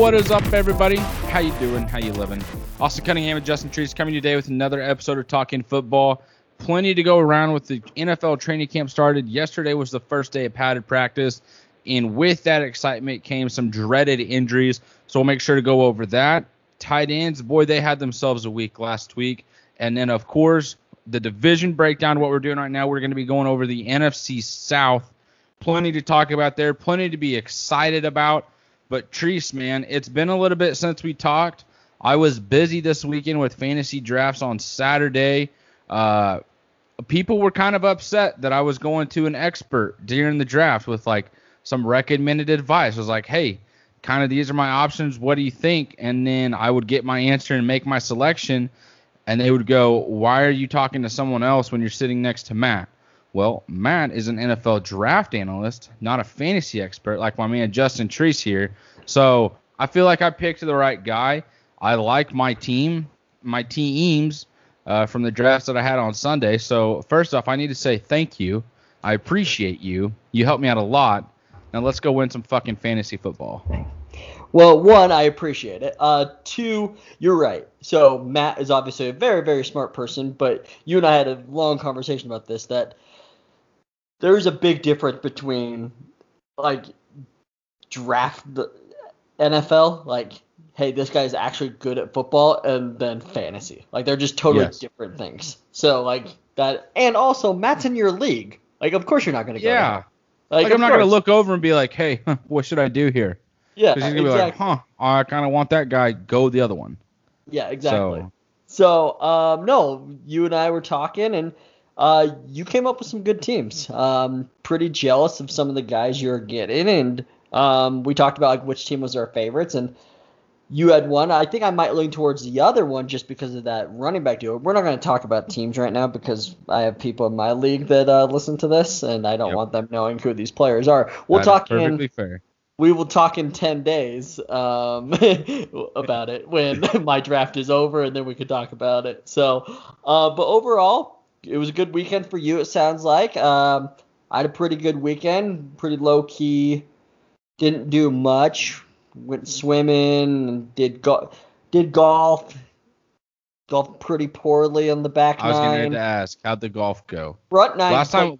what is up, everybody? How you doing? How you living? Austin Cunningham and Justin Trees coming today with another episode of Talking Football. Plenty to go around with the NFL training camp started. Yesterday was the first day of padded practice, and with that excitement came some dreaded injuries. So we'll make sure to go over that. Tight ends, boy, they had themselves a week last week. And then, of course, the division breakdown, what we're doing right now, we're going to be going over the NFC South. Plenty to talk about there, plenty to be excited about. But Treese, man, it's been a little bit since we talked. I was busy this weekend with fantasy drafts on Saturday. Uh, people were kind of upset that I was going to an expert during the draft with like some recommended advice. I was like, hey, kind of these are my options. What do you think? And then I would get my answer and make my selection. And they would go, why are you talking to someone else when you're sitting next to Matt? Well, Matt is an NFL draft analyst, not a fantasy expert like my man Justin Treese here. So I feel like I picked the right guy. I like my team, my teams uh, from the drafts that I had on Sunday. So first off, I need to say thank you. I appreciate you. You helped me out a lot. Now let's go win some fucking fantasy football. Well, one, I appreciate it. Uh, two, you're right. So Matt is obviously a very, very smart person, but you and I had a long conversation about this. That there's a big difference between like draft the NFL, like hey, this guy's actually good at football, and then fantasy. Like they're just totally yes. different things. So like that, and also Matt's in your league. Like of course you're not gonna go. Yeah. Like, like I'm not gonna look over and be like, hey, what should I do here? Yeah. Because he's gonna exactly. be like, huh, I kind of want that guy. Go the other one. Yeah, exactly. So, so um, no, you and I were talking and uh, you came up with some good teams. Um, pretty jealous of some of the guys you're getting, and um, we talked about like which team was our favorites, and you had one. I think I might lean towards the other one just because of that running back deal. We're not going to talk about teams right now because I have people in my league that uh, listen to this, and I don't yep. want them knowing who these players are. We'll that talk perfectly in. Fair. We will talk in ten days um, about it when my draft is over, and then we can talk about it. So, uh, but overall, it was a good weekend for you. It sounds like. Um, I had a pretty good weekend, pretty low key. Didn't do much. Went swimming, did go- did golf. Golf pretty poorly on the back nine. I was going to ask, how'd the golf go? Front nine. Last time,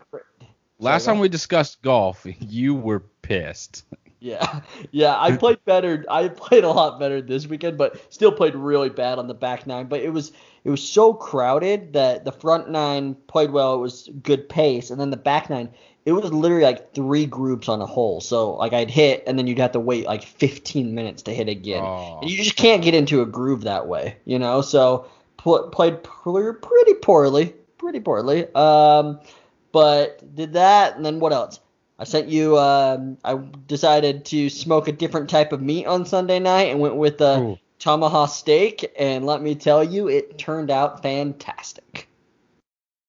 last time we discussed golf, you were pissed. Yeah, yeah, I played better. I played a lot better this weekend, but still played really bad on the back nine. But it was it was so crowded that the front nine played well. It was good pace, and then the back nine, it was literally like three groups on a hole. So like I'd hit, and then you'd have to wait like 15 minutes to hit again. Oh. And you just can't get into a groove that way, you know. So pl- played pretty poorly, pretty poorly. Um, but did that, and then what else? I sent you. Um, I decided to smoke a different type of meat on Sunday night and went with a Ooh. tomahawk steak, and let me tell you, it turned out fantastic.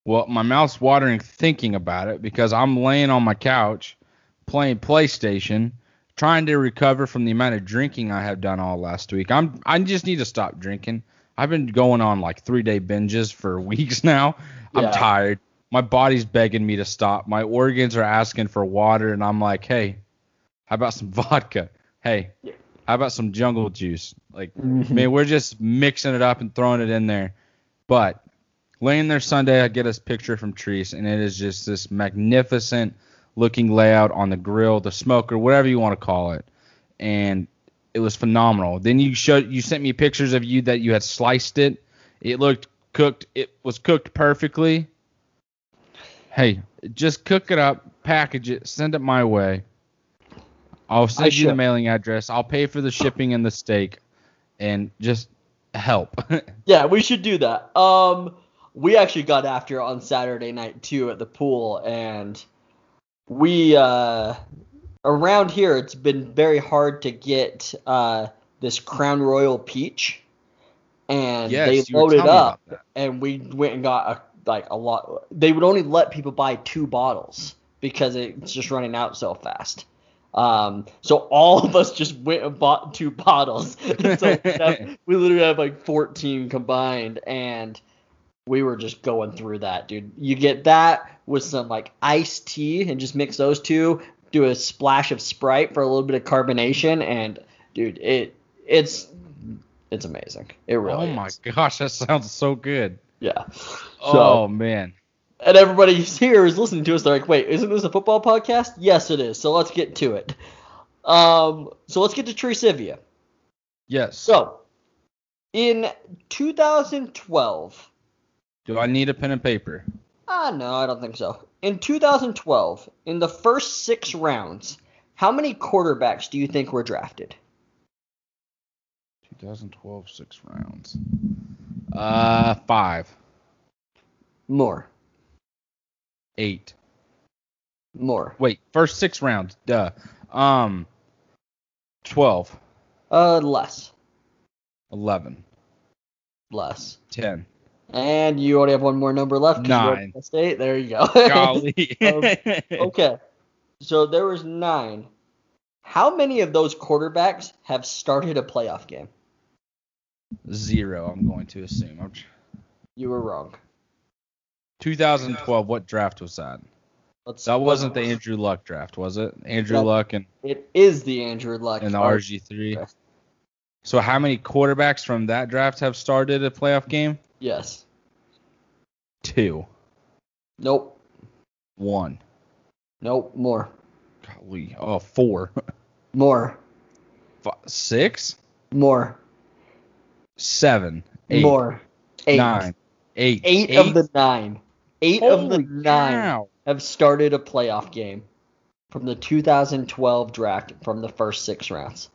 Well, my mouth's watering thinking about it because I'm laying on my couch playing PlayStation, trying to recover from the amount of drinking I have done all last week. I'm I just need to stop drinking. I've been going on like three day binges for weeks now. I'm yeah. tired my body's begging me to stop. My organs are asking for water, and I'm like, hey, how about some vodka? Hey, how about some jungle juice? Like, mm-hmm. man, we're just mixing it up and throwing it in there. But laying there Sunday, I get a picture from Treese, and it is just this magnificent looking layout on the grill, the smoker, whatever you want to call it. And it was phenomenal. Then you showed you sent me pictures of you that you had sliced it. It looked cooked. It was cooked perfectly hey, just cook it up, package it, send it my way. I'll send I you should. the mailing address. I'll pay for the shipping and the steak, and just help. yeah, we should do that. Um, we actually got after on Saturday night too at the pool, and we uh around here it's been very hard to get uh this Crown Royal peach, and yes, they loaded up, and we went and got a like a lot. They would only let people buy two bottles because it's just running out so fast. Um, so all of us just went and bought two bottles. so we, we literally have like 14 combined, and we were just going through that, dude. You get that with some like iced tea and just mix those two. Do a splash of Sprite for a little bit of carbonation, and dude, it it's it's amazing. It really. oh my is. gosh, that sounds so good. Yeah. oh man. and everybody here is listening to us. They're like, "Wait, isn't this a football podcast?" Yes, it is. So let's get to it. Um, so let's get to Tricivia. Yes. So, in 2012, Do I need a pen and paper? ah, no, I don't think so. In 2012, in the first six rounds, how many quarterbacks do you think were drafted? 2012 six rounds. Uh, five, More, eight. more. Wait, first six rounds. Duh. Um, 12, Uh, less, 11, less. 10. And you already have one more number left. Nine. State. There you go. Golly. Um, okay. So there was nine. How many of those quarterbacks have started a playoff game? Zero, I'm going to assume. I'm You were wrong. 2012, what draft was that? Let's, That wasn't the Andrew Luck draft, was it? Andrew That- Luck and, It is the Andrew Luck. and the RG3. draft. So how many quarterbacks from that draft have started a playoff game? Yes. Two. Nope. One. Nope. More. Golly. Oh, four. More. Fi- Six? More. Seven. Eight. More. Eight. Nine. Eight. Eight of the nine. Eight of the nine cow. have started a playoff game from the 2012 draft from the first six rounds.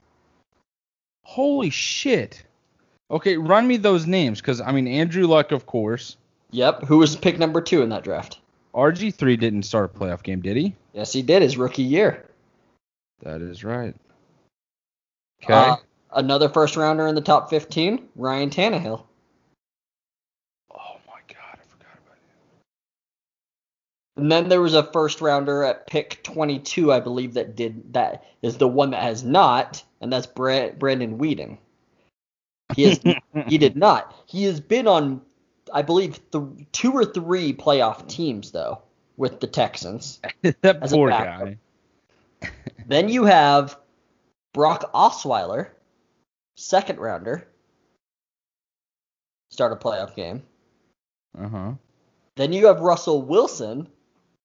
Holy shit. Okay, run me those names, because, I mean, Andrew Luck, of course. Yep. Who was pick number two in that draft? RG3 didn't start a playoff game, did he? Yes, he did his rookie year. That is right. Okay. Uh, another first rounder in the top 15, Ryan Tannehill. oh my god, I forgot about it. And then there was a first rounder at pick 22, I believe, that did that is the one that has not, and that's Bra- Brandon Weeden. He has he did not. He has been on, I believe, th- two or three playoff teams though with the Texans. that poor guy. Then you have Brock Osweiler, second rounder, start a playoff game. Uh huh. Then you have Russell Wilson,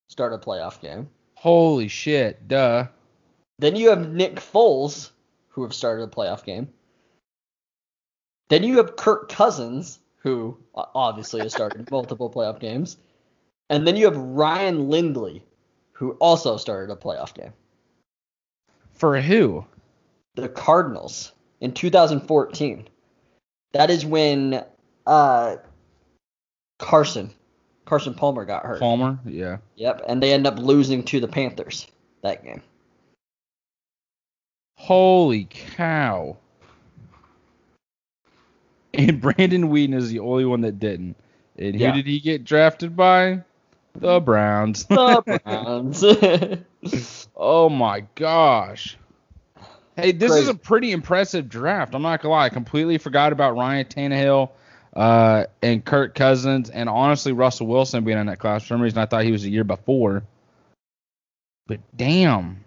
start a playoff game. Holy shit, duh. Then you have Nick Foles, who have started a playoff game. Then you have Kirk Cousins, who obviously has started multiple playoff games. And then you have Ryan Lindley, who also started a playoff game. For who? The Cardinals in 2014. That is when uh, Carson, Carson Palmer got hurt. Palmer? Yeah. Yep, and they end up losing to the Panthers that game. Holy cow. And Brandon Weeden is the only one that didn't. And Yeah. who did he get drafted by? The Browns. The Browns. oh my gosh. Hey, this is a pretty impressive draft. I'm not gonna lie. I completely forgot about Ryan Tannehill uh, and Kirk Cousins, and honestly Russell Wilson being in that class. For some reason, I thought he was a year before. But damn,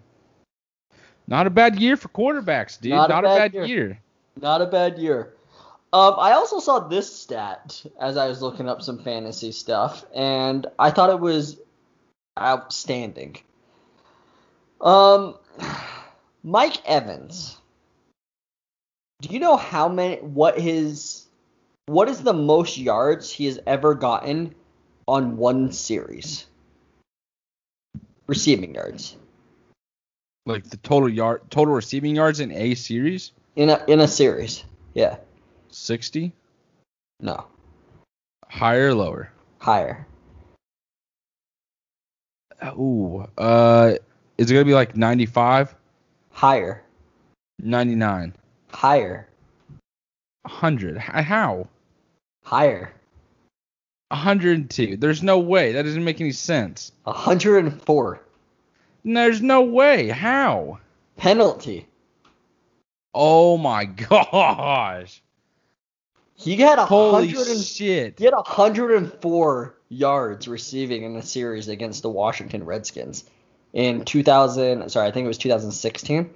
not a bad year for quarterbacks, dude. Not Not, a a bad bad, year. year. Not a bad year. Um, I also saw this stat as I was looking up some fantasy stuff, and I thought it was outstanding. Um, Mike Evans. Do you know how many? What his? What is the most yards he has ever gotten on one series? Receiving yards Like the total yard, total receiving yards in a series, in a in a series. Yeah. sixty, No. higher or lower. Higher. Ooh, uh, is it gonna be like 95, Higher. 99, Higher. 100? How? Higher. 102. There's no way. That doesn't make any sense. 104. There's no way. How? Penalty. Oh my gosh. He had a Holy hundred and shit. he had 104 yards receiving in a series against the Washington Redskins in 2000. Sorry, I think it was 2016.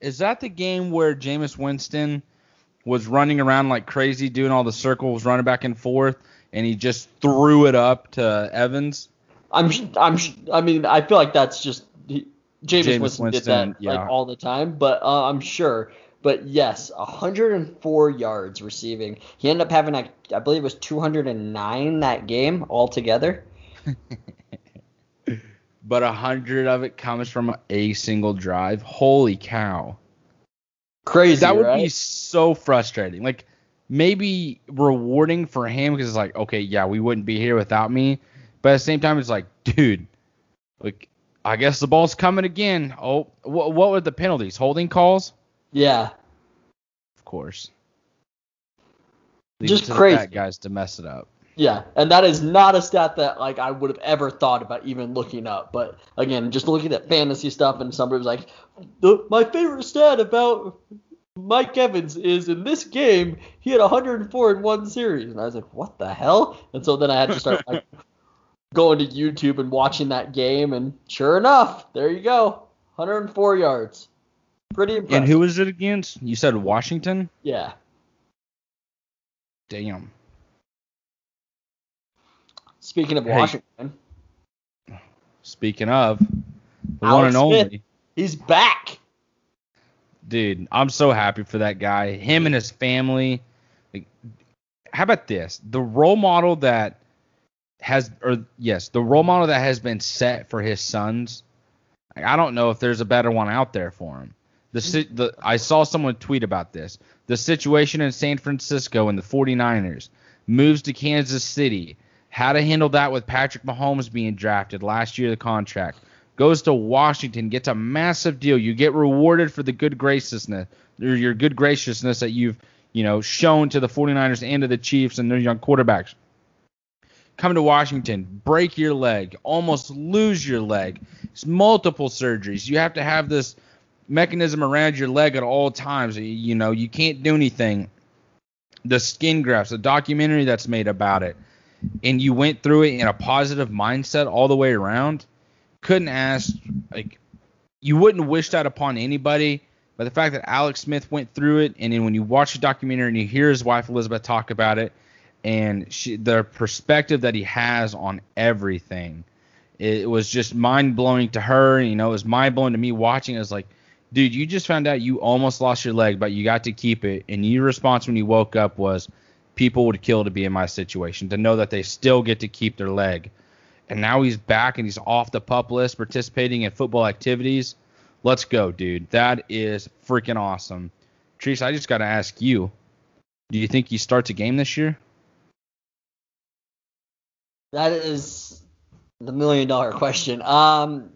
is that the game where Jameis Winston was running around like crazy, doing all the circles, running back and forth, and he just threw it up to Evans? I'm I'm I mean I feel like that's just he, Jameis, Jameis Winston, did that yeah. like all the time, but uh, I'm sure. But yes, 104 yards receiving. He ended up having like I believe it was 209 that game altogether. But a hundred of it comes from a single drive. Holy cow! Crazy, that would right? be so frustrating. Like maybe rewarding for him because it's like, okay, yeah, we wouldn't be here without me. But at the same time, it's like, dude, like I guess the ball's coming again. Oh, what what were the penalties? Holding calls? yeah, Of course. Leave Just crazy. The fat guys to mess it up. Yeah, and that is not a stat that like I would have ever thought about even looking up. But again, just looking at fantasy stuff, and somebody was like, the, "My favorite stat about Mike Evans is in this game he had 104 in one series," and I was like, "What the hell?" And so then I had to start like going to YouTube and watching that game, and sure enough, there you go, 104 yards. Pretty impressive. And who was it against? You said Washington. Yeah. Damn. Speaking of Hey. Washington, Speaking of, the one and Smith. only. he's back. Dude, I'm so happy for that guy. Him and his family. Like, how about this? The role model that has, or yes, the role model that has been set for his sons. Like, I don't know if there's a better one out there for him. The, the I saw someone tweet about this. The situation in San Francisco and the 49ers moves to Kansas City. How to handle that with Patrick Mahomes being drafted last year the contract goes to Washington, gets a massive deal. You get rewarded for the good graciousness or your good graciousness that you've, you know, shown to the 49ers and to the Chiefs and their young quarterbacks. Come to Washington, break your leg, almost lose your leg. It's multiple surgeries. You have to have this mechanism around your leg at all times. You- You know, you can't do anything. The skin grafts, the documentary that's made about it, and you went through it in a positive mindset all the way around couldn't ask like you wouldn't wish that upon anybody but the fact that alex smith went through it and then when you watch the documentary and you hear his wife elizabeth talk about it and she, the perspective that he has on everything it was just mind-blowing to her you know it was mind-blowing to me watching it. Was like dude you just found out you almost lost your leg but you got to keep it. And your response when you woke up was people would kill to be in my situation to know that they still get to keep their leg and now he's back and he's off the pup list participating in football activities. Let's go, dude. That is freaking awesome. Treese, I just got to ask you, do you think he starts a game this year? That is the million dollar question. Um,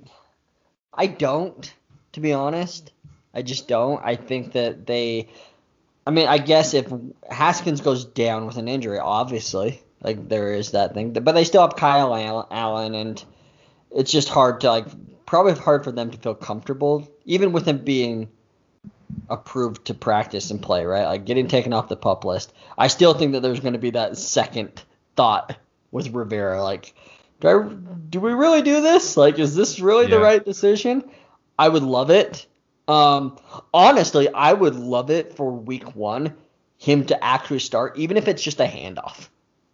I don't, to be honest. I just don't. I think that they. I mean, I guess if Haskins goes down with an injury, obviously, like there is that thing, but they still have Kyle Al- Allen, and it's just hard to like, probably hard for them to feel comfortable, even with him being approved to practice and play, right? Like getting taken off the pup list. I still think that there's going to be that second thought with Rivera, like, do I, do we really do this? Like, is this really the right decision? I would love it. Um, honestly, I would love it for week one, him to actually start, even if it's just a handoff,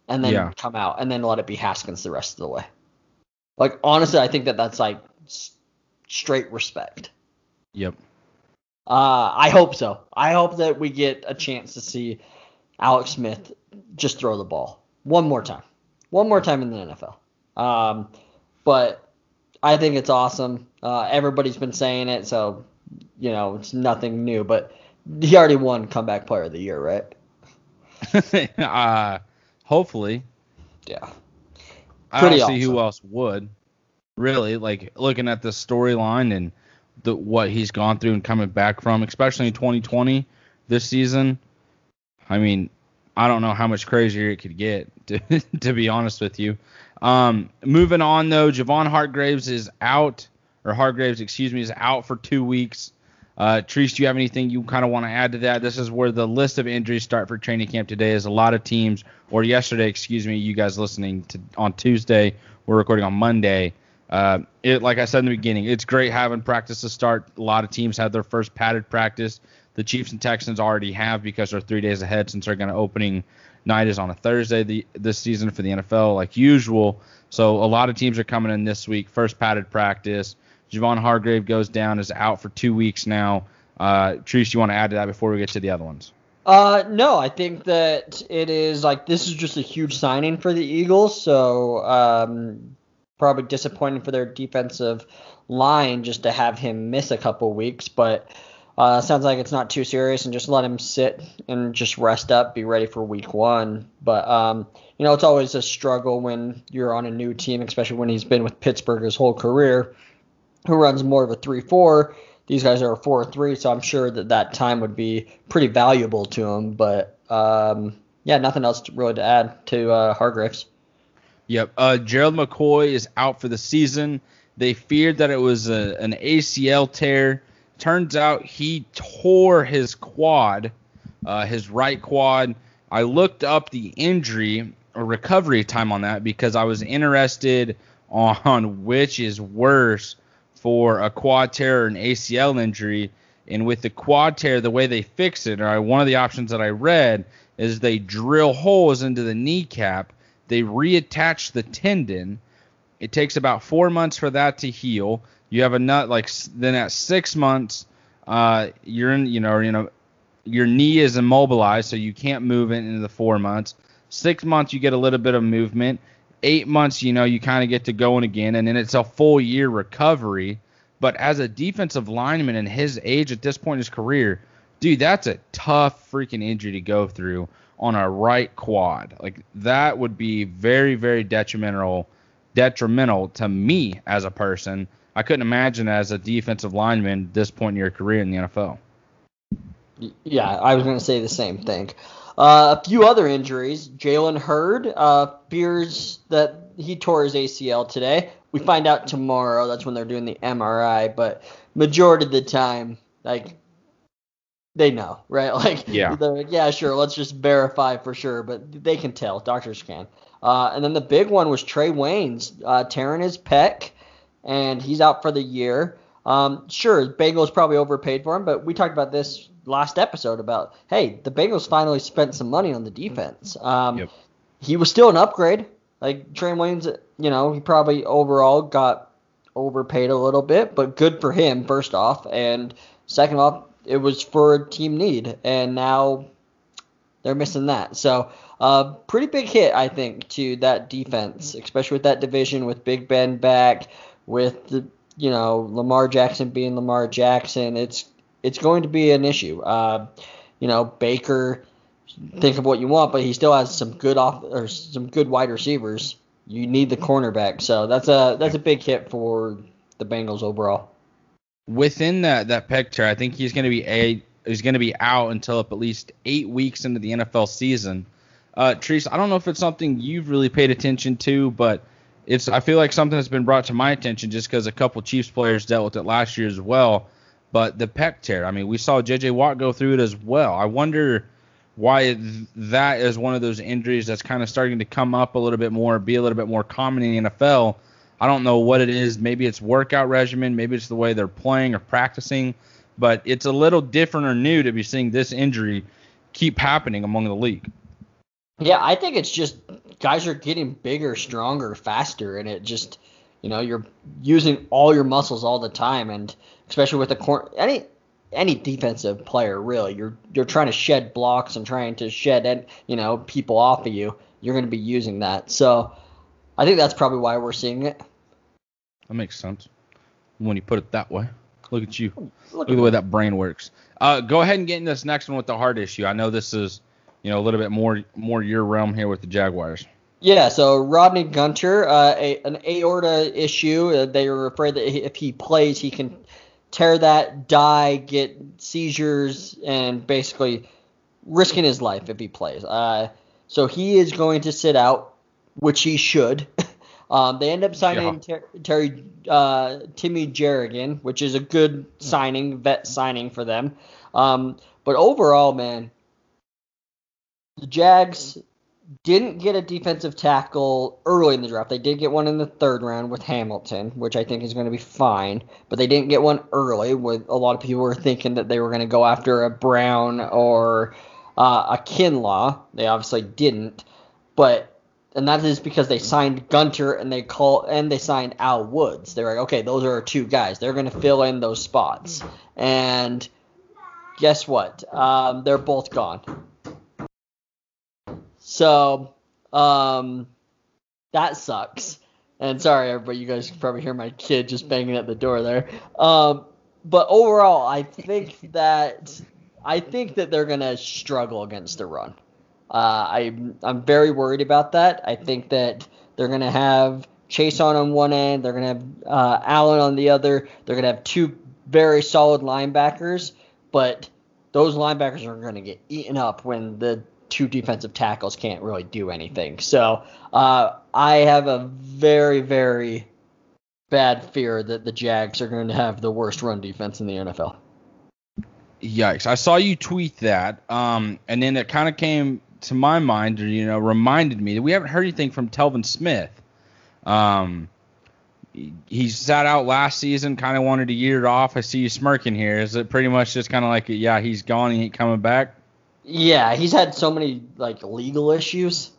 and then Yeah. come out, and then let it be Haskins the rest of the way. Like, honestly, I think that that's like s- straight respect. Yep. Uh, I hope so. I hope that we get a chance to see Alex Smith just throw the ball one more time, one more time in the NFL. Um, but I think it's awesome. Uh, everybody's been saying it, so you know it's nothing new. But he already won comeback player of the year, right? uh, hopefully. Yeah. I Pretty don't see who else would. Really, like looking at the storyline and the what he's gone through and coming back from, especially in 2020 this season. I mean, I don't know how much crazier it could get, to, to be honest with you. Um, moving on though, Javon Hargraves is out, or Hargraves, excuse me, is out for two weeks. Uh, Treese, do you have anything you kind of want to add to that? This is where the list of injuries start for training camp today. Is a lot of teams, or yesterday, excuse me, you guys listening to on Tuesday, we're recording on Monday. Uh, it, like I said in the beginning, it's great having practice to start. A lot of teams have their first padded practice. The Chiefs and Texans already have because they're three days ahead since they're going to opening night is on a Thursday the, this season for the NFL, like usual. So a lot of teams are coming in this week. First padded practice. Javon Hargrave goes down, is out for two weeks now. Uh, you want to add to that before we get to the other ones? Uh, no, I think that it is like this is just a huge signing for the Eagles. So um, probably disappointing for their defensive line just to have him miss a couple weeks, but uh, sounds like it's not too serious and just let him sit and just rest up, be ready for week one. But um, you know, it's always a struggle when you're on a new team, especially when he's been with Pittsburgh his whole career, who runs more of a three-four. These guys are a four-three, so I'm sure that that time would be pretty valuable to him. But um, yeah, nothing else to, really to add to uh, Hargraves. Yep. Uh, Gerald McCoy is out for the season. They feared that it was a, an ACL tear. Turns out he tore his quad, uh, his right quad. I looked up the injury or recovery time on that because I was interested on which is worse for a quad tear or an ACL injury. And with the quad tear, the way they fix it, or one of the options that I read is they drill holes into the kneecap they reattach the tendon. It takes about four months for that to heal. You have a nut like then at six months, uh, you're in you know you know your knee is immobilized, so you can't move it into the four months. Six months you get a little bit of movement. Eight months, you know, you kind of get to going again, and then it's a full year recovery. But as a defensive lineman in his age at this point in his career, dude, that's a tough freaking injury to go through on a right quad. Like that would be very, very detrimental detrimental to me as a person. I couldn't imagine as a defensive lineman this point in your career in the NFL. Yeah, I was going to say the same thing. Uh, a few other injuries. Jalen Hurd uh, fears that he tore his ACL today. We find out tomorrow. That's when they're doing the MRI. But majority of the time, like they know, right? Like, yeah, they're like, yeah, sure, let's just verify for sure, but they can tell, doctors can. Uh, and then the big one was Trae Waynes uh, tearing his pec, and he's out for the year. Um, sure, Bengals probably overpaid for him, but we talked about this last episode about, hey, the Bengals finally spent some money on the defense. Um, yep. He was still an upgrade. Like Trae Waynes, you know, he probably overall got overpaid a little bit, but good for him, first off. And second off, it was for a team need, and now they're missing that. So, uh, pretty big hit, I think, to that defense, especially with that division with Big Ben back, with the you know Lamar Jackson being Lamar Jackson. It's it's going to be an issue. Uh, you know Baker, think of what you want, but he still has some good off or some good wide receivers. You need the cornerback, so that's a that's a big hit for the Bengals overall within that that picture, I think he's going to be a he's going to be out until at least eight weeks into the NFL season. Uh, Treese, I don't know if it's something you've really paid attention to, but it's I feel like something that's been brought to my attention just because a couple Chiefs players dealt with it last year as well. But the pec tear, I mean, we saw J.J. Watt go through it as well. I wonder why that is one of those injuries that's kind of starting to come up a little bit more, be a little bit more common in the NFL I don't know what it is. Maybe it's workout regimen. Maybe it's the way they're playing or practicing. But it's a little different or new to be seeing this injury keep happening among the league. Yeah, I think it's just guys are getting bigger, stronger, faster, and it just you know you're using all your muscles all the time, and especially with the corner any any defensive player really you're you're trying to shed blocks and trying to shed and you know people off of you. You're going to be using that. So I think that's probably why we're seeing it. That makes sense when you put it that way. Look at you. Look, Look at the way that brain works. Uh, go ahead and get in this next one with the heart issue. I know this is, you know, a little bit more more your realm here with the Jaguars. Yeah, so Rodney Gunter, uh, a, an aorta issue. Uh, they were afraid that if he plays, he can tear that, die, get seizures, and basically risking his life if he plays. Uh, so he is going to sit out, which he should. Um, they end up signing yeah. Ter- Terry uh, Timmy Jernigan, which is a good signing, vet signing for them. Um, but overall, man, the Jags didn't get a defensive tackle early in the draft. They did get one in the third round with Hamilton, which I think is going to be fine. But they didn't get one early. With a lot of people were thinking that they were going to go after a Brown or uh, a Kinlaw. They obviously didn't. But and that is because they signed Gunter and they call and they signed Al Woods. They're like, okay, those are our two guys. They're going to fill in those spots. And guess what? Um, they're both gone. So, um, that sucks. And sorry, everybody, you guys can probably hear my kid just banging at the door there. Um, but overall, I think that I think that they're gonna struggle against the run. Uh, I'm I'm very worried about that. I think that they're gonna have Chaisson on one end, they're gonna have uh, Allen on the other. They're gonna have two very solid linebackers, but those linebackers are gonna get eaten up when the two defensive tackles can't really do anything. So uh, I have a very very bad fear that the Jags are going to have the worst run defense in the NFL. Yikes! I saw you tweet that, um, and then it kind of came to my mind, or you know, reminded me that we haven't heard anything from Telvin Smith. Um, he sat out last season, kind of wanted to year it off. I see you smirking here. Is it pretty much just kind of like, yeah, he's gone, he ain't coming back? Yeah, he's had so many like legal issues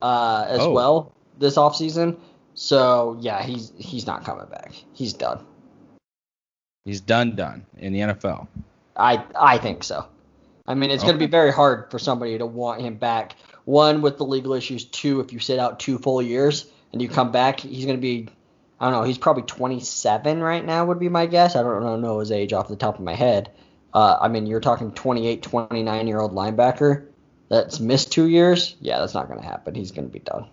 uh, as oh. well this offseason. So yeah, he's he's not coming back. He's done. He's done done in the NFL. I I think so. I mean, it's okay. going to be very hard for somebody to want him back. One with the legal issues. Two, if you sit out two full years and you come back, he's going to be. I don't know. He's probably 27 right now, would be my guess. I don't know his age off the top of my head. Uh, I mean, you're talking 28, 29 year old linebacker that's missed two years. Yeah, that's not going to happen. He's going to be done.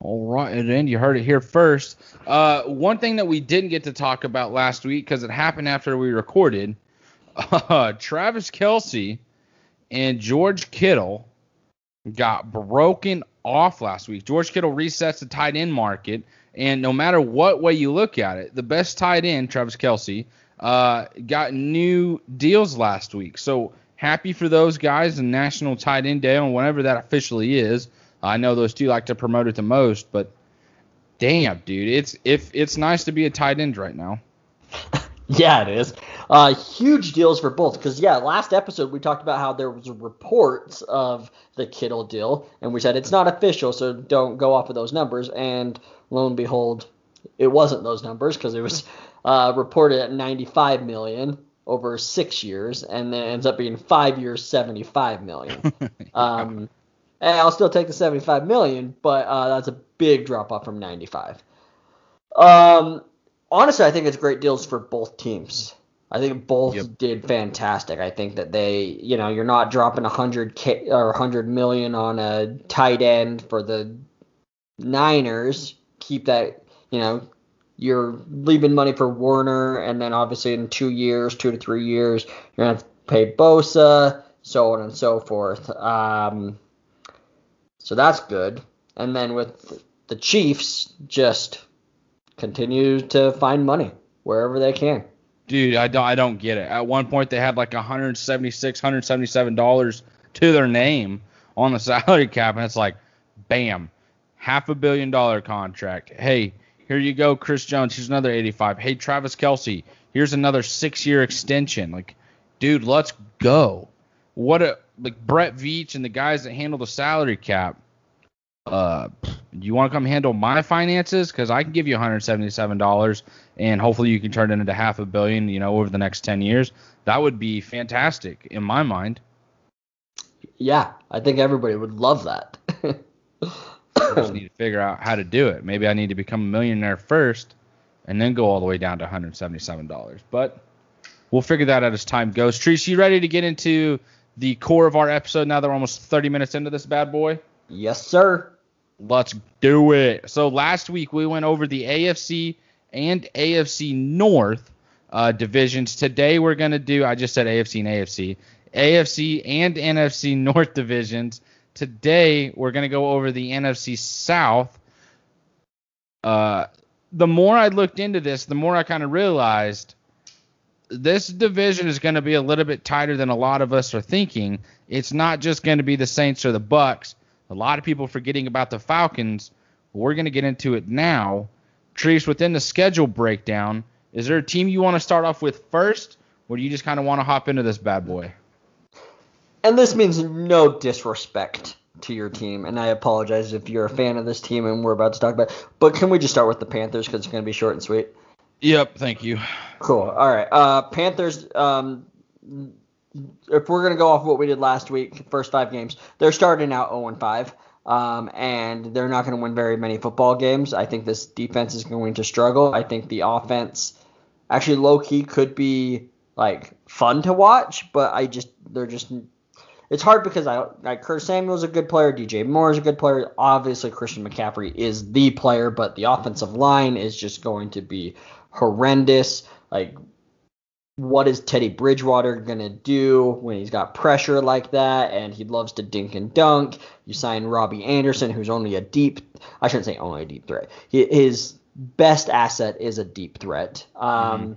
All right, and you heard it here first. Uh, one thing that we didn't get to talk about last week because it happened after we recorded, uh, Travis Kelce and George Kittle got broken off last week. George Kittle resets the tight end market, and no matter what way you look at it, the best tight end, Travis Kelce, uh, got new deals last week. So happy for those guys and National Tight End Day, and whatever that officially is. I know those two like to promote it the most, but damn, dude, it's if it's nice to be a tight end right now. yeah, it is. Uh, huge deals for both because yeah, last episode we talked about how there was reports of the Kittle deal, and we said it's not official, so don't go off of those numbers. And lo and behold, it wasn't those numbers because it was uh, reported at 95 million over six years, and then ends up being five years, 75 million. um, and I'll still take the 75 million, but uh, that's a big drop off from 95. Um, honestly, I think it's great deals for both teams. I think both yep. did fantastic. I think that they, you know, you're not dropping 100 K or 100 million on a tight end for the Niners. Keep that, you know, you're leaving money for Warner, and then obviously in two years, two to three years, you're gonna have to pay Bosa, so on and so forth. Um, so that's good. And then with the Chiefs, just continue to find money wherever they can. Dude, I don't, I don't get it. At one point, they had like 176, 177 dollars to their name on the salary cap, and it's like, bam, half a billion dollar contract. Hey, here you go, Chris Jones. Here's another 85. Hey, Travis Kelce. Here's another six-year extension. Like, dude, let's go. What a like Brett Veach and the guys that handle the salary cap. Uh, you want to come handle my finances? Because I can give you 177 dollars, and hopefully you can turn it into half a billion. You know, over the next 10 years. That would be fantastic in my mind. Yeah, I think everybody would love that. I just need to figure out how to do it. Maybe I need to become a millionaire first and then go all the way down to $177. But we'll figure that out as time goes. Treese, you ready to get into the core of our episode now that we're almost 30 minutes into this bad boy? Yes, sir. Let's do it. So last week we went over the AFC and AFC North uh, divisions. Today we're going to do, I just said AFC and AFC, AFC and NFC North divisions. Today, we're going to go over the NFC South. Uh, the more I looked into this, the more I kind of realized this division is going to be a little bit tighter than a lot of us are thinking. It's not just going to be the Saints or the Bucks. A lot of people forgetting about the Falcons. We're going to get into it now. Trees, within the schedule breakdown, is there a team you want to start off with first, or do you just kind of want to hop into this bad boy? And this means no disrespect to your team, and I apologize if you're a fan of this team and we're about to talk about. It. But can we just start with the Panthers because it's going to be short and sweet? Yep, thank you. Cool. All right. Uh, Panthers. Um, if we're gonna go off what we did last week, first five games, they're starting out 0 and 5. Um, and they're not going to win very many football games. I think this defense is going to struggle. I think the offense, actually, low key, could be like fun to watch, but I just they're just it's hard because I like Curtis Samuel's a good player, DJ Moore is a good player. Obviously, Christian McCaffrey is the player, but the offensive line is just going to be horrendous. Like, what is Teddy Bridgewater going to do when he's got pressure like that and he loves to dink and dunk? You sign Robbie Anderson, who's only a deep, I shouldn't say only a deep threat. His best asset is a deep threat. Um, mm-hmm.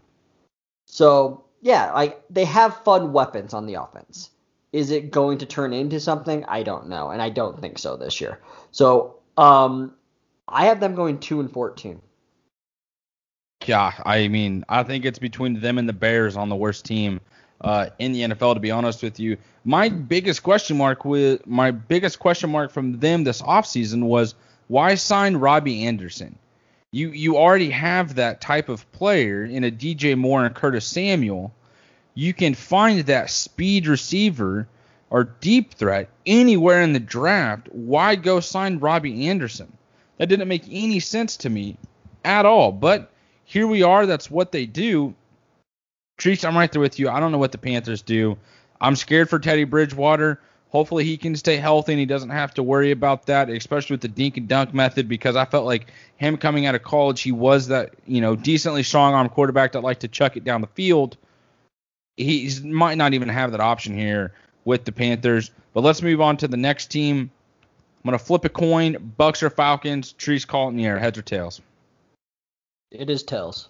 So, yeah, like they have fun weapons on the offense. Is it going to turn into something? I don't know, and I don't think so this year. So, um, I have them going two and fourteen. Yeah, I mean, I think it's between them and the Bears on the worst team uh, in the NFL. To be honest with you, my biggest question mark with my biggest question mark from them this offseason was why sign Robbie Anderson? You you already have that type of player in a DJ Moore and Curtis Samuel. You can find that speed receiver or deep threat anywhere in the draft. Why go sign Robbie Anderson? That didn't make any sense to me at all. But here we are. That's what they do. Treese, I'm right there with you. I don't know what the Panthers do. I'm scared for Teddy Bridgewater. Hopefully he can stay healthy and he doesn't have to worry about that, especially with the dink and dunk method, because I felt like him coming out of college, he was that, you know, decently strong arm quarterback that liked to chuck it down the field. He might not even have that option here with the Panthers. But let's move on to the next team. I'm gonna flip a coin. Bucks or Falcons? Trees call it in the air. Heads or tails? It is tails.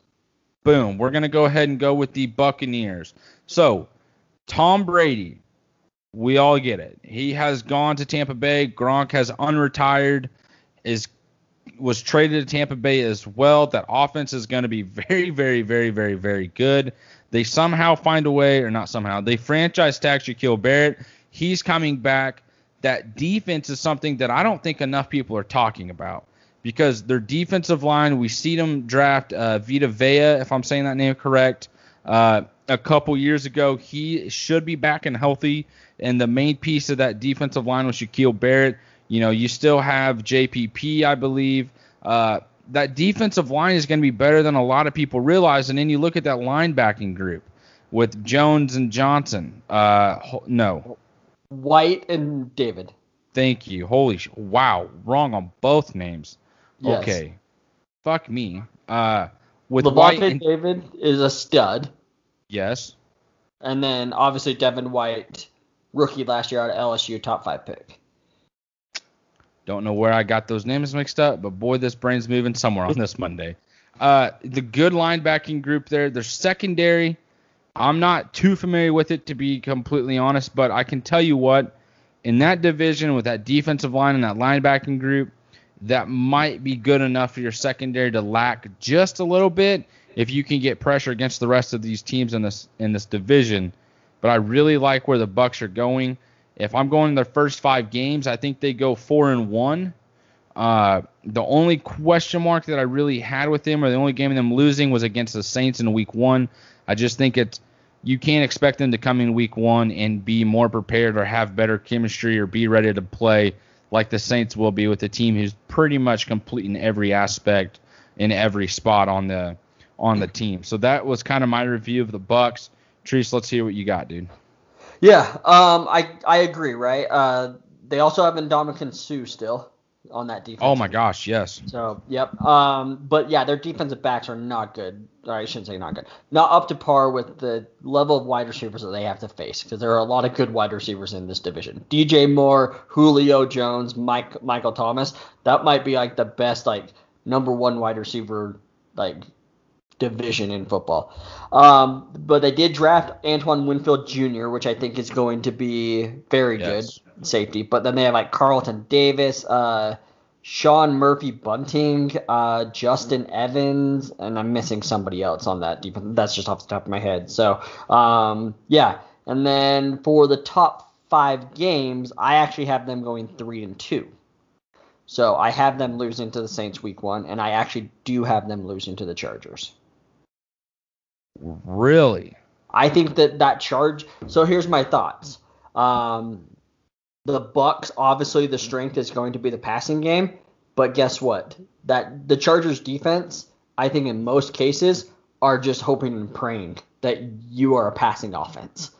Boom. We're going to go ahead and go with the Buccaneers. So, Tom Brady, we all get it. He has gone to Tampa Bay. Gronk has unretired, is was traded to Tampa Bay as well. That offense is going to be very, very, very, very, very good. They somehow find a way, or not somehow, they franchise tag Shaquille Barrett. He's coming back. That defense is something that I don't think enough people are talking about because their defensive line, we see them draft uh, Vita Vea, if I'm saying that name correct, uh, a couple years ago. He should be back and healthy. And the main piece of that defensive line was Shaquille Barrett. You know, you still have JPP, I believe. Uh, that defensive line is going to be better than a lot of people realize. And then you look at that linebacking group with Jones and Johnson. Uh, no. White and David. Thank you. Holy sh- wow, wrong on both names. Yes. Okay. Fuck me. Uh, with White and, David is a stud. Yes. And then obviously Devin White, rookie last year out of LSU, top five pick. Don't know where I got those names mixed up, but boy, this brain's moving somewhere on this Monday. Uh, the good linebacking group there, their secondary. I'm not too familiar with it to be completely honest, but I can tell you what, in that division with that defensive line and that linebacking group, that might be good enough for your secondary to lack just a little bit if you can get pressure against the rest of these teams in this in this division. But I really like where the Bucks are going. If I'm going their first five games, I think they go four and one. Uh, the only question mark that I really had with them, or the only game of them losing, was against the Saints in Week One. I just think it's you can't expect them to come in Week One and be more prepared or have better chemistry or be ready to play like the Saints will be with a team who's pretty much complete in every aspect in every spot on the on the team. So that was kind of my review of the Bucks. Treese, let's hear what you got, dude. Yeah, um, I I agree, right? Uh, they also have Ndamukong Suh still on that defense. Oh my gosh, yes. So yep. Um, but yeah, their defensive backs are not good. Or I shouldn't say not good. Not up to par with the level of wide receivers that they have to face because there are a lot of good wide receivers in this division. DJ Moore, Julio Jones, Mike Michael Thomas. That might be like the best like number one wide receiver like division in football. Um, but they did draft Antoine Winfield Jr., which I think is going to be very yes. good safety. But then they have like Carlton Davis, uh, Sean Murphy Bunting, uh, Justin Evans, and I'm missing somebody else on that defense. That's just off the top of my head. So um, yeah, and then for the top five games, I actually have them going three and two. So I have them losing to the Saints week one, and I actually do have them losing to the Chargers. Really? I think that that charge. So here's my thoughts. Um, the Bucks, obviously, the strength is going to be the passing game, but guess what? That the Chargers defense, I think in most cases, are just hoping and praying that you are a passing offense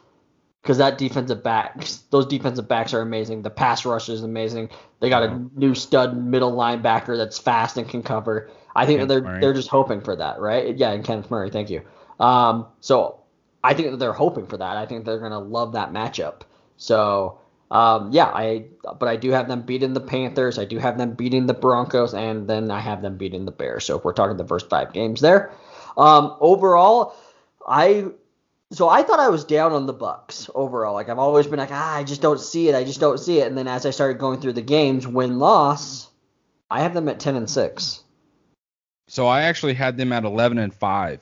because that defensive backs, those defensive backs are amazing. The pass rush is amazing. They got a new stud middle linebacker that's fast and can cover. I think they're Murray. they're just hoping for that, right? Yeah, and Kenneth Murray, thank you. Um, so I think that they're hoping for that. I think they're gonna love that matchup. So um, yeah, I but I do have them beating the Panthers. I do have them beating the Broncos, and then I have them beating the Bears. So if we're talking the first five games there, um, overall, I so I thought I was down on the Bucks overall. Like I've always been like, ah, I just don't see it. I just don't see it. And then as I started going through the games, win loss, I have them at ten and six. So I actually had them at eleven and five.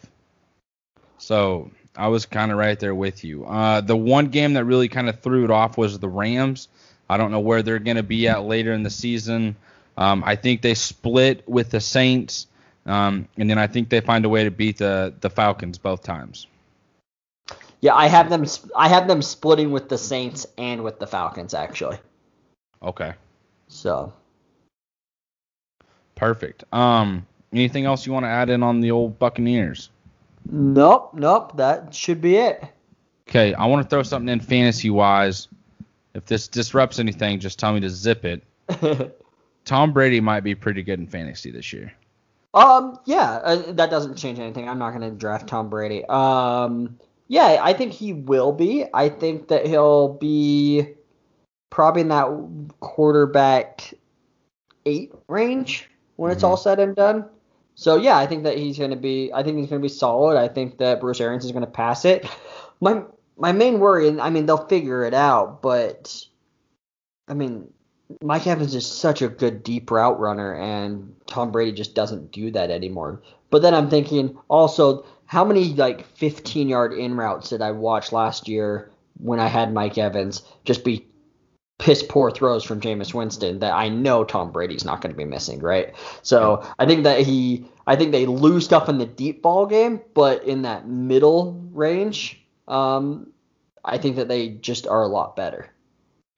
So I was kind of right there with you. Uh, the one game that really kind of threw it off was the Rams. I don't know where they're going to be at later in the season. Um, I think they split with the Saints, um, and then I think they find a way to beat the the Falcons both times. Yeah, I have them. I have them splitting with the Saints and with the Falcons actually. Okay. So. Perfect. Um, anything else you want to add in on the old Buccaneers? Nope, nope. That should be it. Okay, I want to throw something in fantasy wise. If this disrupts anything, just tell me to zip it. Tom Brady might be pretty good in fantasy this year. Um, yeah, uh, that doesn't change anything. I'm not going to draft Tom Brady. Um, yeah, I think he will be. I think that he'll be probably in that quarterback eight range when it's mm-hmm. all said and done. So yeah, I think that he's going to be. I think he's going to be solid. I think that Bruce Arians is going to pass it. My my main worry, and I mean they'll figure it out, but I mean Mike Evans is such a good deep route runner, and Tom Brady just doesn't do that anymore. But then I'm thinking also how many like 15 yard in routes did I watch last year when I had Mike Evans just be piss poor throws from Jameis Winston that I know Tom Brady's not going to be missing, right? So I think that he, I think they lose stuff in the deep ball game, but in that middle range, um, I think that they just are a lot better.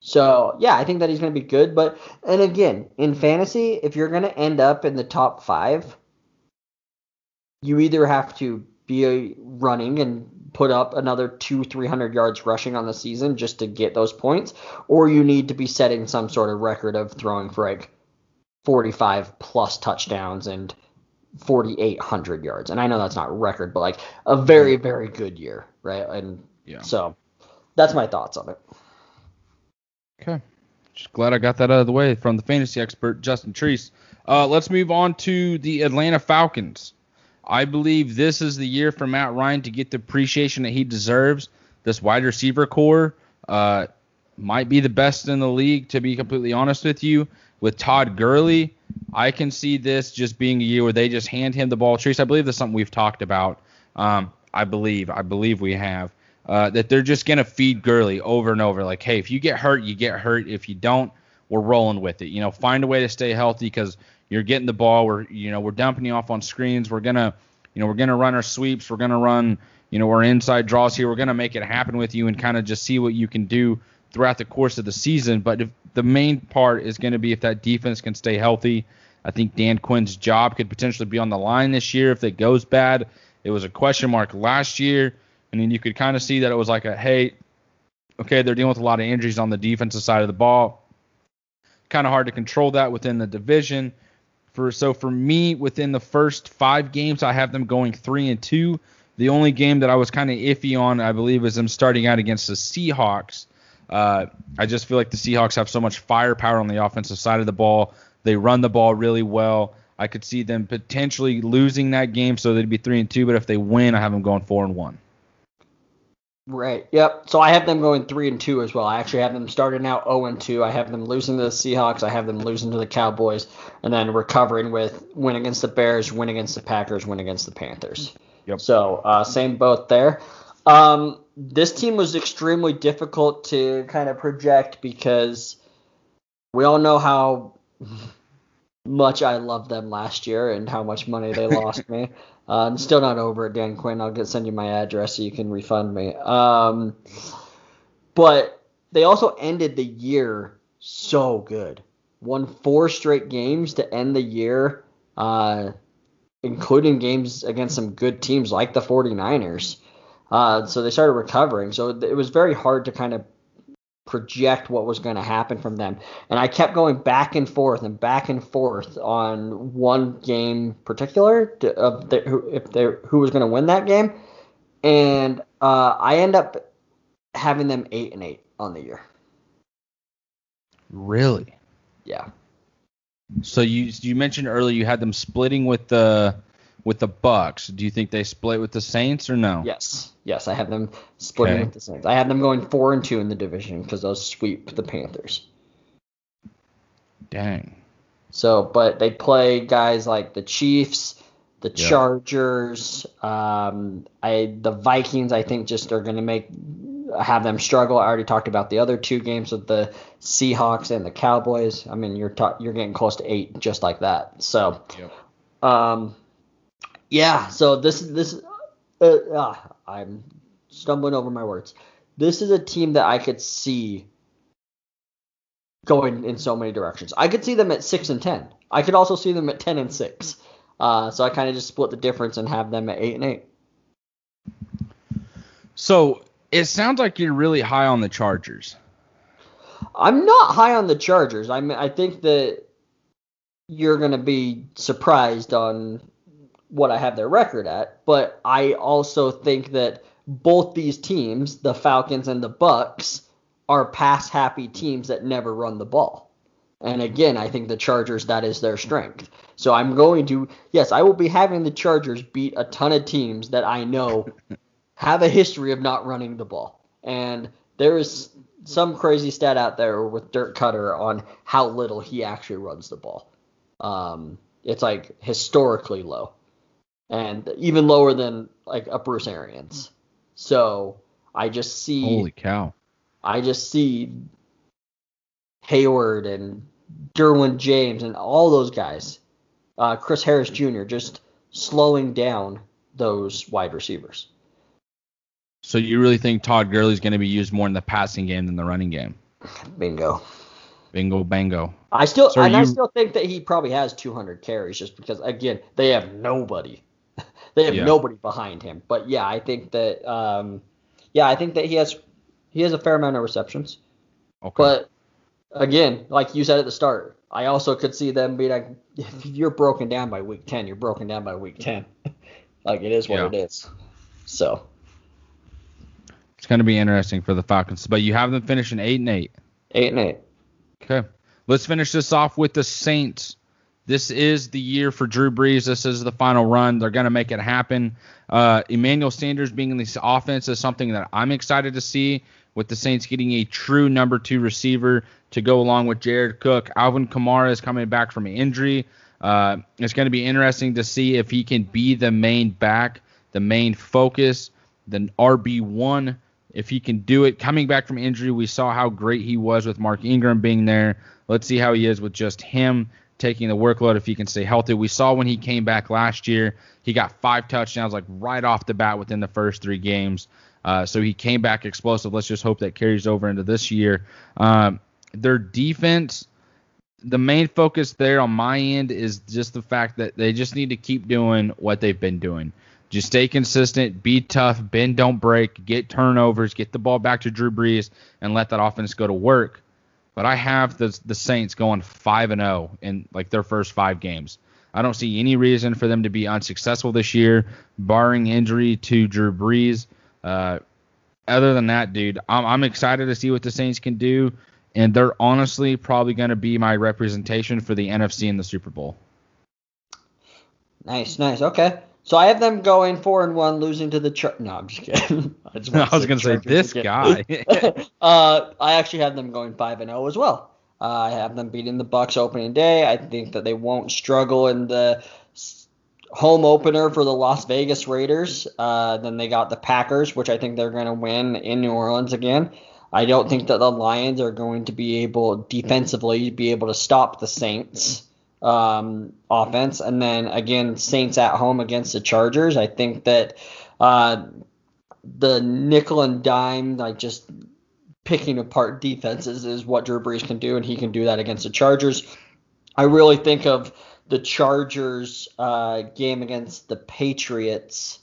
So yeah, I think that he's going to be good. But and again, in fantasy, if you're going to end up in the top five, you either have to be running and put up another two, three hundred yards rushing on the season just to get those points, or you need to be setting some sort of record of throwing for like 45 plus touchdowns and 4,800 yards. And I know that's not record, but like a very, very good year, right? And yeah. so that's my thoughts on it. Okay. Just glad I got that out of the way from the fantasy expert, Justin Treese. Uh, let's move on to the Atlanta Falcons. I believe this is the year for Matt Ryan to get the appreciation that he deserves. This wide receiver core uh, might be the best in the league, to be completely honest with you. With Todd Gurley, I can see this just being a year where they just hand him the ball. Treese, I believe that's something we've talked about. Um, I believe, I believe we have. Uh, that they're just gonna feed Gurley over and over. Like, hey, if you get hurt, you get hurt. If you don't, we're rolling with it. You know, find a way to stay healthy because you're getting the ball. We're you know we're dumping you off on screens. We're gonna you know we're gonna run our sweeps. We're gonna run you know our inside draws here. We're gonna make it happen with you and kind of just see what you can do throughout the course of the season. But if the main part is going to be if that defense can stay healthy. I think Dan Quinn's job could potentially be on the line this year if it goes bad. It was a question mark last year, and then you could kind of see that it was like a hey, okay, they're dealing with a lot of injuries on the defensive side of the ball. Kind of hard to control that within the division. For so for me, within the first five games, I have them going three and two. The only game that I was kind of iffy on, I believe, is them starting out against the Seahawks. Uh, I just feel like the Seahawks have so much firepower on the offensive side of the ball. They run the ball really well. I could see them potentially losing that game, so they'd be three and two. But if they win, I have them going four and one. Right. Yep. So I have them going three and two as well. I actually have them starting out zero and two. I have them losing to the Seahawks. I have them losing to the Cowboys, and then recovering with win against the Bears, win against the Packers, win against the Panthers. Yep. So uh, same boat there. Um, this team was extremely difficult to kind of project because we all know how much I loved them last year and how much money they lost me. Uh, I'm still not over it, Dan Quinn. I'll get send you my address so you can refund me. Um, but they also ended the year so good. Won four straight games to end the year, uh, including games against some good teams like the 49ers. Uh, so they started recovering. So it was very hard to kind of project what was going to happen from them. And I kept going back and forth and back and forth on one game particular to, of the, who, if they who was going to win that game, and uh, I end up having them eight and eight on the year. Really? Yeah. So you you mentioned earlier you had them splitting with the with the Bucks. Do you think they split with the Saints or no? Yes. Yes, I have them splitting Okay. with the Saints. I have them going four and two in the division because they'll sweep the Panthers. Dang. So, but they play guys like the Chiefs, the Yeah. Chargers, um, I the Vikings. I think just are going to make have them struggle. I already talked about the other two games with the Seahawks and the Cowboys. I mean, you're ta- you're getting close to eight just like that. So, Yep. um, yeah. So this this uh, ah, I'm stumbling over my words. This is a team that I could see going in so many directions. I could see them at six and ten. I could also see them at ten and six. Uh, so I kind of just split the difference and have them at eight and eight. So it sounds like you're really high on the Chargers. I'm not high on the Chargers. I mean, I think that you're going to be surprised on what I have their record at, but I also think that both these teams, the Falcons and the Bucks, are pass happy teams that never run the ball. And again, I think the Chargers that is their strength. So I'm going to yes, I will be having the Chargers beat a ton of teams that I know have a history of not running the ball. And there is some crazy stat out there with Dirk Koetter on how little he actually runs the ball. Um, it's like historically low, and even lower than like a Bruce Arians. So I just see, Holy cow. I just see Hayward and Derwin James and all those guys, uh, Chris Harris Jr. just slowing down those wide receivers. So you really think Todd Gurley's going to be used more in the passing game than the running game? Bingo. Bingo bango. I still So and I still think that he probably has 200 carries just because again they have nobody, they have Yeah. nobody behind him. But yeah, I think that um, yeah, I think that he has he has a fair amount of receptions. Okay. But again, like you said at the start, I also could see them being like, if you're broken down by week 10, you're broken down by week 10. like it is what Yeah. it is. So it's going to be interesting for the Falcons. But you have them finishing 8 and 8. eight and eight. Okay. Let's finish this off with the Saints. This is the year for Drew Brees. This is the final run. They're going to make it happen. Uh, Emmanuel Sanders being in this offense is something that I'm excited to see with the Saints getting a true number two receiver to go along with Jared Cook. Alvin Kamara is coming back from injury. Uh, it's going to be interesting to see if he can be the main back, the main focus, the RB1 if he can do it. Coming back from injury, we saw how great he was with Mark Ingram being there. Let's see how he is with just him taking the workload if he can stay healthy. We saw when he came back last year, he got five touchdowns like right off the bat within the first three games. Uh, so he came back explosive. Let's just hope that carries over into this year. Um, their defense, the main focus there on my end is just the fact that they just need to keep doing what they've been doing. Just stay consistent, be tough, bend don't break, get turnovers, get the ball back to Drew Brees, and let that offense go to work. But I have the the Saints going five and zero in like their first five games. I don't see any reason for them to be unsuccessful this year, barring injury to Drew Brees. Uh, other than that, dude, I'm, I'm excited to see what the Saints can do, and they're honestly probably going to be my representation for the NFC in the Super Bowl. Nice, nice. Okay. So I have them going four and one, losing to the Char. No, I'm just kidding. I, just I was gonna say this guy. uh, I actually have them going five and zero as well. Uh, I have them beating the Bucks opening day. I think that they won't struggle in the home opener for the Las Vegas Raiders. Uh, then they got the Packers, which I think they're going to win in New Orleans again. I don't think that the Lions are going to be able defensively be able to stop the Saints um, offense. And then again, Saints at home against the Chargers. I think that uh, the nickel and dime, like just picking apart defenses, is what Drew Brees can do, and he can do that against the Chargers. I really think of the Chargers uh, game against the Patriots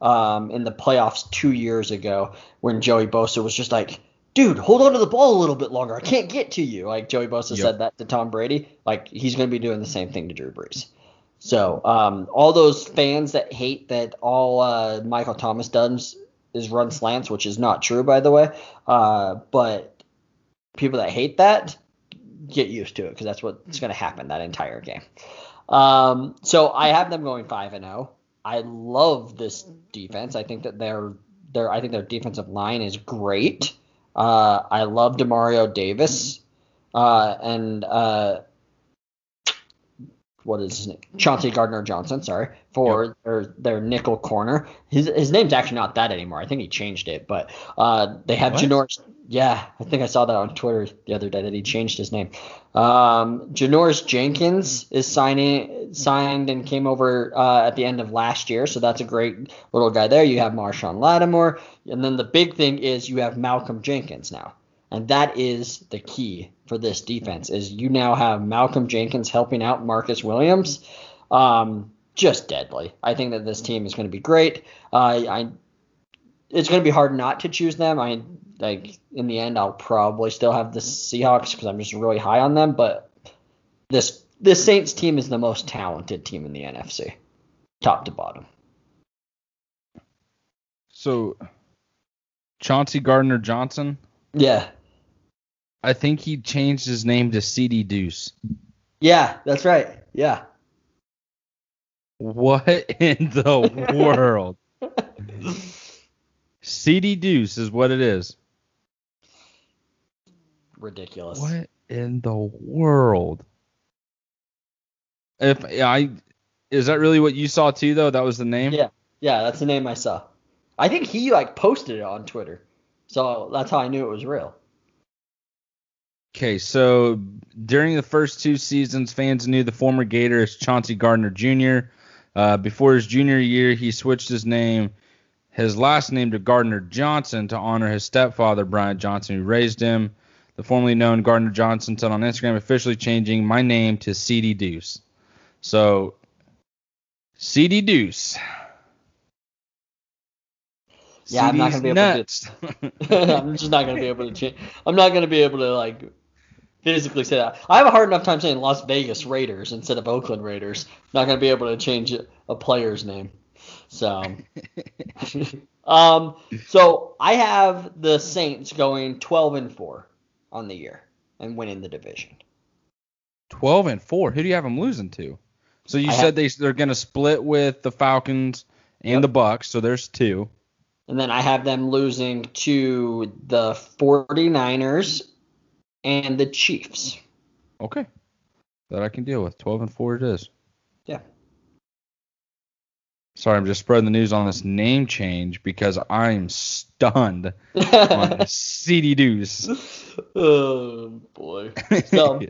um, in the playoffs two years ago when Joey Bosa was just like, dude, hold on to the ball a little bit longer. I can't get to you. Like Joey Bosa Yep. said that to Tom Brady. Like he's going to be doing the same thing to Drew Brees. So um, all those fans that hate that all uh, Michael Thomas does is run slants, which is not true, by the way. Uh, but people that hate that get used to it because that's what's going to happen that entire game. Um, so I have them going five and zero. I love this defense. I think that their their I think their defensive line is great. Uh, I love Demario Davis, uh, and uh, what is his name? Chauncey Gardner Johnson. Sorry for their their nickel corner. His his name's actually not that anymore. I think he changed it, but uh, they have What? Janoris. Yeah, I think I saw that on Twitter the other day that he changed his name. Um, Janoris Jenkins is signing signed and came over uh, at the end of last year, so that's a great little guy there. You have Marshon Lattimore, and then the big thing is you have Malcolm Jenkins now, and that is the key for this defense. Is you now have Malcolm Jenkins helping out Marcus Williams, um, just deadly. I think that this team is going to be great. Uh, I it's going to be hard not to choose them. I like in the end, I'll probably still have the Seahawks because I'm just really high on them. But this this Saints team is the most talented team in the NFC, top to bottom. so Chauncey Gardner Johnson, Yeah, I think he changed his name to Ceedy Duce. yeah, that's right. Yeah. What in the world? Ceedy Duce is what it is. Ridiculous. What in the world? If I is that really what you saw too though? That was the name? Yeah, yeah, that's the name I saw. I think he like posted it on Twitter, so that's how I knew it was real. Okay, so during the first two seasons, fans knew the former Gator as Chauncey Gardner Jr. Uh, before his junior year, he switched his name, his last name to Gardner Johnson to honor his stepfather, Brian Johnson, who raised him. The formerly known Gardner Johnson said on Instagram, officially changing my name to Ceedy Duce. So, Ceedy Duce. Yeah, I'm not gonna be able to. I'm just not gonna be able to change. I'm not gonna be able to like physically say that. I have a hard enough time saying Las Vegas Raiders instead of Oakland Raiders. Not gonna be able to change a player's name. So, um, so I have the Saints going 12 and four on the year and winning the division. 12 and 4. Who do you have them losing to? So you I said have- they they're going to split with the Falcons and Yep. the Bucks, so there's two. And then I have them losing to the 49ers and the Chiefs. Okay. That I can deal with. 12 and 4 it is. Sorry, I'm just spreading the news on this name change because I'm stunned on Ceedy Duce. oh boy. So,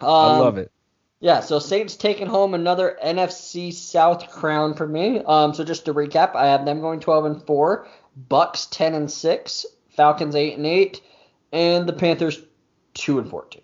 I love um, it. Yeah, so Saints taking home another NFC South crown for me. Um, so just to recap, I have them going 12 and 4, Bucks 10 and 6, Falcons 8 and 8, and the Panthers 2 and 14.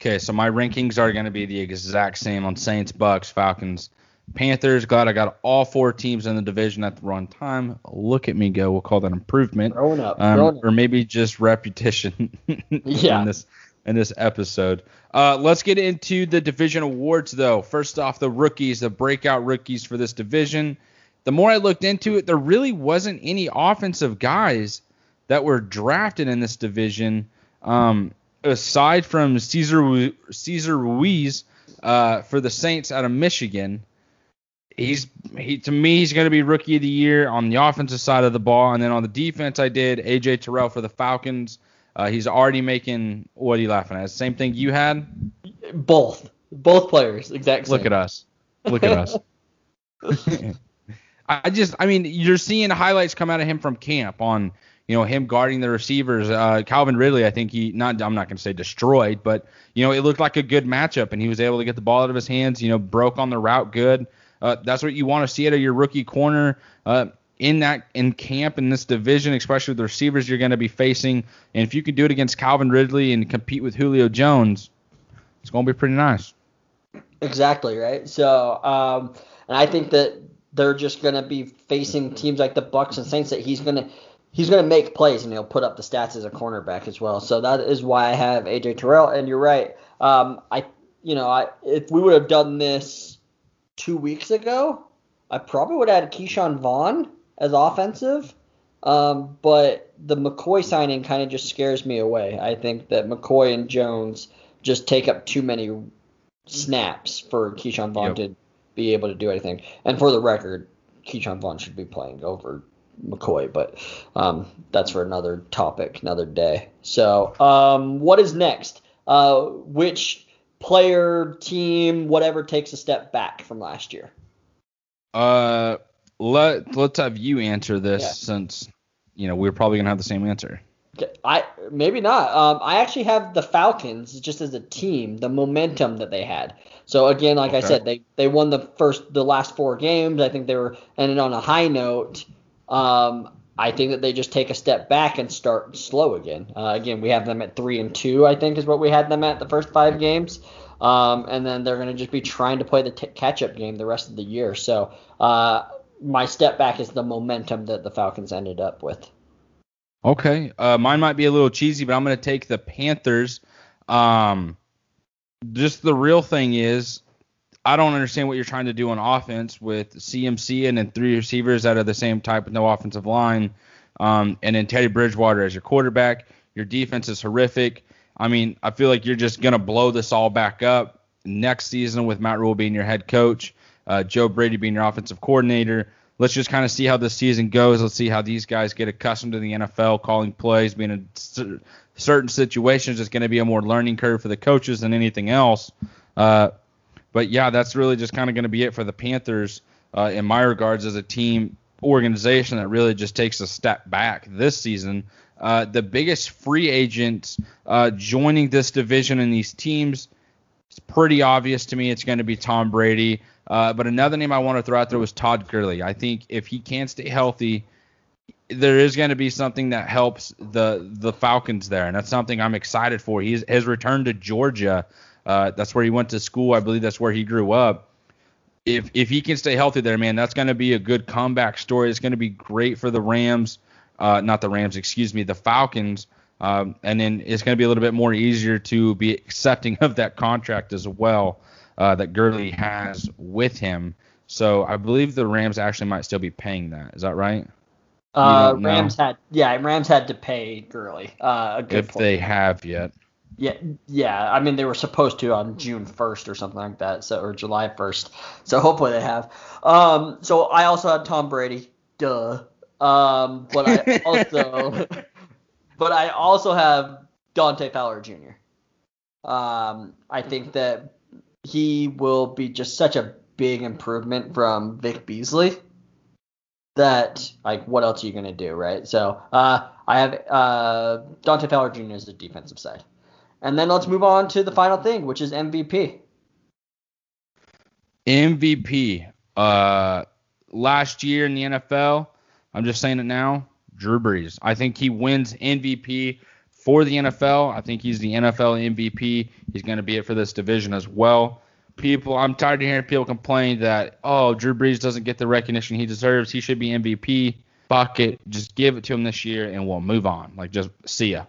Okay, so my rankings are going to be the exact same on Saints, Bucks, Falcons, Panthers. Glad I got all four teams in the division at the wrong time. Look at me go. We'll call that improvement. Growing up, um, growing up. or maybe just repetition Yeah. in this in this episode. Uh, let's get into the division awards though. First off, the rookies, the breakout rookies for this division. The more I looked into it, there really wasn't any offensive guys that were drafted in this division, um, aside from Cesar Cesar Ruiz uh, for the Saints out of Michigan. He's he to me he's going to be rookie of the year on the offensive side of the ball, and then on the defense I did AJ Terrell for the Falcons. Uh, he's already making what are you laughing at? Same thing you had? Both, both players, exactly. Look at us. Look at us. I just, I mean, you're seeing highlights come out of him from camp on, you know, him guarding the receivers. Uh, Calvin Ridley, I think he, not, I'm not going to say destroyed, but you know, it looked like a good matchup, and he was able to get the ball out of his hands. You know, broke on the route good. Uh, that's what you want to see out of your rookie corner. Uh, in that in camp in this division, especially with the receivers you're going to be facing, and if you can do it against Calvin Ridley and compete with Julio Jones, it's going to be pretty nice. Exactly right. So, um, and I think that they're just going to be facing teams like the Bucks and Saints that he's going to he's going to make plays and he'll put up the stats as a cornerback as well. So that is why I have AJ Terrell. And you're right. Um, I you know I if we would have done this two weeks ago, I probably would have had Ke'Shawn Vaughn as offensive. Um, but the McCoy signing kind of just scares me away. I think that McCoy and Jones just take up too many snaps for Ke'Shawn Vaughn yep. to be able to do anything. And for the record, Ke'Shawn Vaughn should be playing over McCoy, but um, that's for another topic, another day. So, um, what is next? Uh, which player, team, whatever takes a step back from last year? Uh, let let's have you answer this yeah. since you know we're probably gonna have the same answer. I maybe not. Um, I actually have the Falcons just as a team, the momentum that they had. So again, like okay. I said, they they won the first the last four games. I think they were ended on a high note. Um, I think that they just take a step back and start slow again. Uh, again, we have them at three and two. I think is what we had them at the first five games. Um, and then they're going to just be trying to play the t- catch-up game the rest of the year. So uh, my step back is the momentum that the Falcons ended up with. Okay, uh, mine might be a little cheesy, but I'm going to take the Panthers. Um, just the real thing is, I don't understand what you're trying to do on offense with CMC and then three receivers that are the same type with no offensive line, um, and then Teddy Bridgewater as your quarterback. Your defense is horrific. I mean, I feel like you're just to blow this all back up next season with Matt Rhule being your head coach, uh, Joe Brady being your offensive coordinator. Let's just kind of see how the season goes. Let's see how these guys get accustomed to the NFL, calling plays, being in certain situations. It's going to be a more learning curve for the coaches than anything else. Uh, but yeah, that's really just kind of going to be it for the Panthers uh, in my regards as a team organization that really just takes a step back this season. Uh, the biggest free agents uh, joining this division and these teams, it's pretty obvious to me it's going to be Tom Brady. Uh, but another name I want to throw out there was Todd Gurley. I think if he can stay healthy, there is going to be something that helps the the Falcons there, and that's something I'm excited for. He's his return to Georgia. Uh, that's where he went to school. I believe that's where he grew up. If if he can stay healthy there, man, that's going to be a good comeback story. It's going to be great for the Rams uh, not the Rams, excuse me, the Falcons. Um, and then it's going to be a little bit more easier to be accepting of that contract as well uh, that Gurley has with him. So I believe the Rams actually might still be paying that. Is that right? Uh, Rams had yeah, Rams had to pay Gurley. Uh, a good if point. they have yet. Yeah, yeah. I mean, they were supposed to on June 1st or something like that, so or July 1st. So hopefully they have. Um, so I also had Tom Brady. Duh. Um, but I also, but I also have Dante Fowler Jr. Um, I think that he will be just such a big improvement from Vic Beasley that like what else are you gonna do, right? So uh, I have uh, Dante Fowler Jr. as the defensive side, and then let's move on to the final thing, which is MVP. MVP. Uh, last year in the NFL, I'm just saying it now. Drew Brees. I think he wins MVP for the NFL. I think he's the NFL MVP. He's going to be it for this division as well. People, I'm tired of hearing people complain that oh, Drew Brees doesn't get the recognition he deserves. He should be MVP. Bucket, just give it to him this year, and we'll move on. Like, just see ya.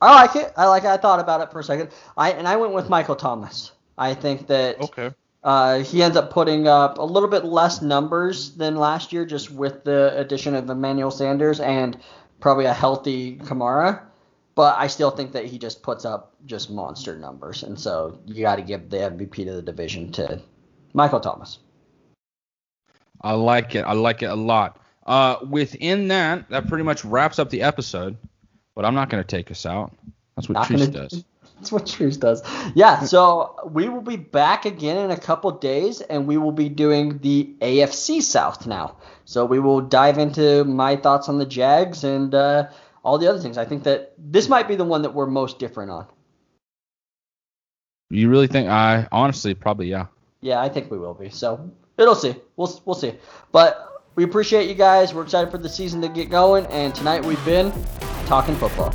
I like it. I like it. I thought about it for a second. I and I went with Michael Thomas. I think that okay. Uh, he ends up putting up a little bit less numbers than last year, just with the addition of Emmanuel Sanders and probably a healthy Kamara. But I still think that he just puts up just monster numbers, and so you got to give the MVP to the division to Michael Thomas. I like it. I like it a lot. Uh, within that, that pretty much wraps up the episode. But I'm not going to take us out. That's what Treese does. That's what Treese does. Yeah, so we will be back again in a couple days, and we will be doing the AFC South now. So we will dive into my thoughts on the Jags and uh, all the other things. I think that this might be the one that we're most different on. You really think? I honestly probably yeah. Yeah, I think we will be. So it'll see. We'll we'll see. But we appreciate you guys. We're excited for the season to get going. And tonight we've been talking football.